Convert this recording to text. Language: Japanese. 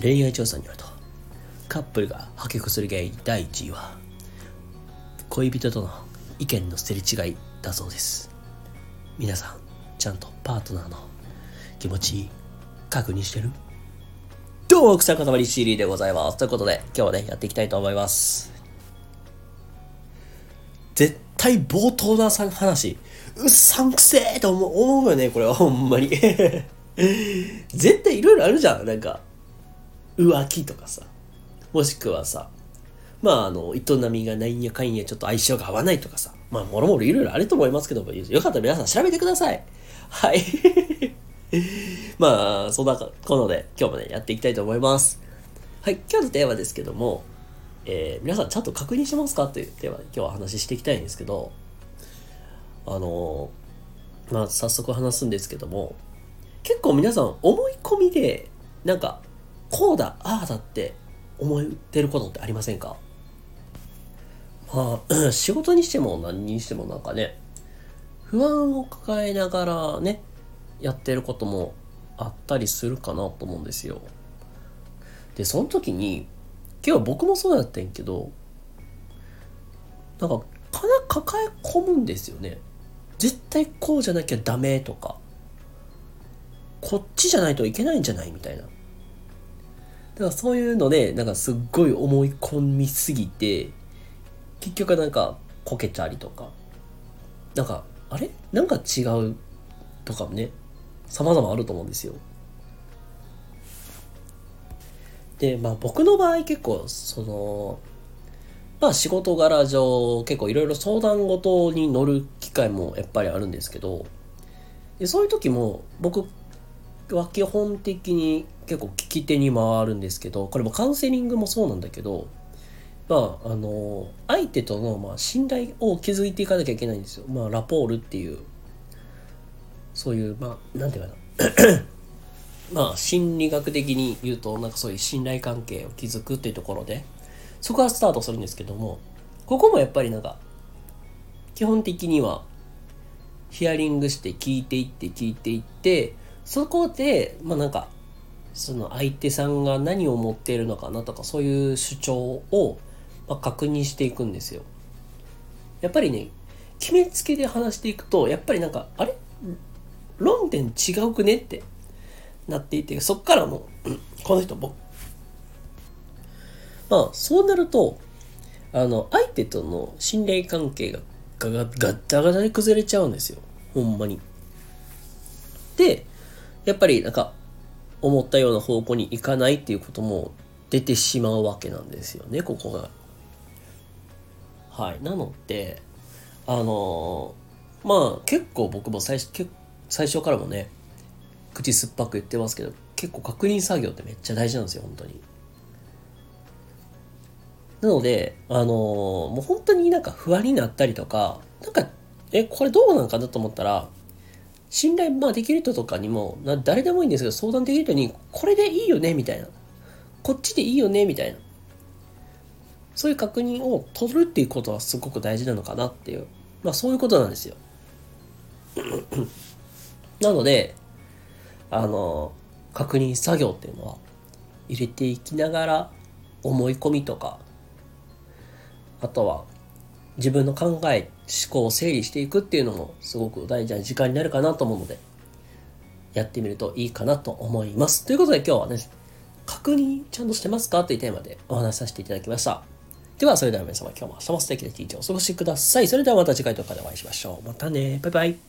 恋愛調査によるとカップルが破局する原因第1位は恋人との意見のすれ違いだそうです皆さんちゃんとパートナーの気持ち確認してる？どうも、草塊シリーでございます。ということで、今日はね、やっていきたいと思います。絶対冒頭な話、うっさんくせーと思うよね、これはほんまに。絶対いろいろあるじゃん。なんか、浮気とかさ。もしくはさ、まあ、あの、営みがないんやかんやちょっと相性が合わないとかさ。まあ、もろもろいろいろあると思いますけども、よかったら皆さん調べてください。はい。まあ、そんなこので今日もね、やっていきたいと思います。はい、今日のテーマですけども、えー、皆さんちゃんと確認しますか？っていうテーマで今日は話していきたいんですけど、あのー、まあ、早速話すんですけども、結構皆さん思い込みで、なんか、こうだ、ああだって思ってることってありませんか？まあ、仕事にしても何にしてもなんかね、不安を抱えながらね、やってることもあったりするかなと思うんですよ。で、その時に、今日僕もそうだったんけど、なんか、かな抱え込むんですよね。絶対こうじゃなきゃダメとか、こっちじゃないといけないんじゃないみたいな。だからそういうので、なんかすっごい思い込みすぎて、結局なんかこけたりとか、なんか、あれ？なんか違うとかもね、様々あると思うんですよ。で、まあ僕の場合結構、その、まあ仕事柄上結構いろいろ相談事に乗る機会もやっぱりあるんですけど、でそういう時も僕は基本的に結構聞き手に回るんですけど、これもカウンセリングもそうなんだけど、まあ、あの、相手との、まあ、信頼を築いていかなきゃいけないんですよ。まあ、ラポールっていうそういう、まあ、なんていうかな。まあ、心理学的に言うと、なんかそういう信頼関係を築くっていうところで、そこはスタートするんですけども、ここもやっぱりなんか、基本的には、ヒアリングして聞いていって聞いていって、そこで、まあなんか、その相手さんが何を持っているのかなとか、そういう主張を、ま、確認していくんですよ。やっぱりね、決めつけで話していくと、やっぱりなんか、あれ？論点違うくね？ってなっていて、そっからもう、この人僕、まあ、そうなると、あの、相手との信頼関係がガガガッタガタに崩れちゃうんですよ。ほんまに。で、やっぱりなんか、思ったような方向に行かないっていうことも出てしまうわけなんですよね、ここが。はい。なので、あのー、まあ、結構僕も最初、最初からもね、口酸っぱく言ってますけど、結構確認作業ってめっちゃ大事なんですよ、本当に。なので、あのー、もう本当になんか不安になったりとか、なんか、え、これどうなんかなと思ったら、信頼、まあできる人とかにも、な誰でもいいんですけど、相談できる人に、これでいいよねみたいな。こっちでいいよねみたいな。そういう確認を取るっていうことはすごく大事なのかなっていう。まあそういうことなんですよ。なので、あの、確認作業っていうのは入れていきながら思い込みとか、あとは自分の考え、思考を整理していくっていうのもすごく大事な時間になるかなと思うので、やってみるといいかなと思います。ということで今日はね、確認ちゃんとしてますか？というテーマでお話しさせていただきました。では、それでは皆様今日も明日も素敵な一日をお過ごしください。それではまた次回動画でお会いしましょう。またね。バイバイ。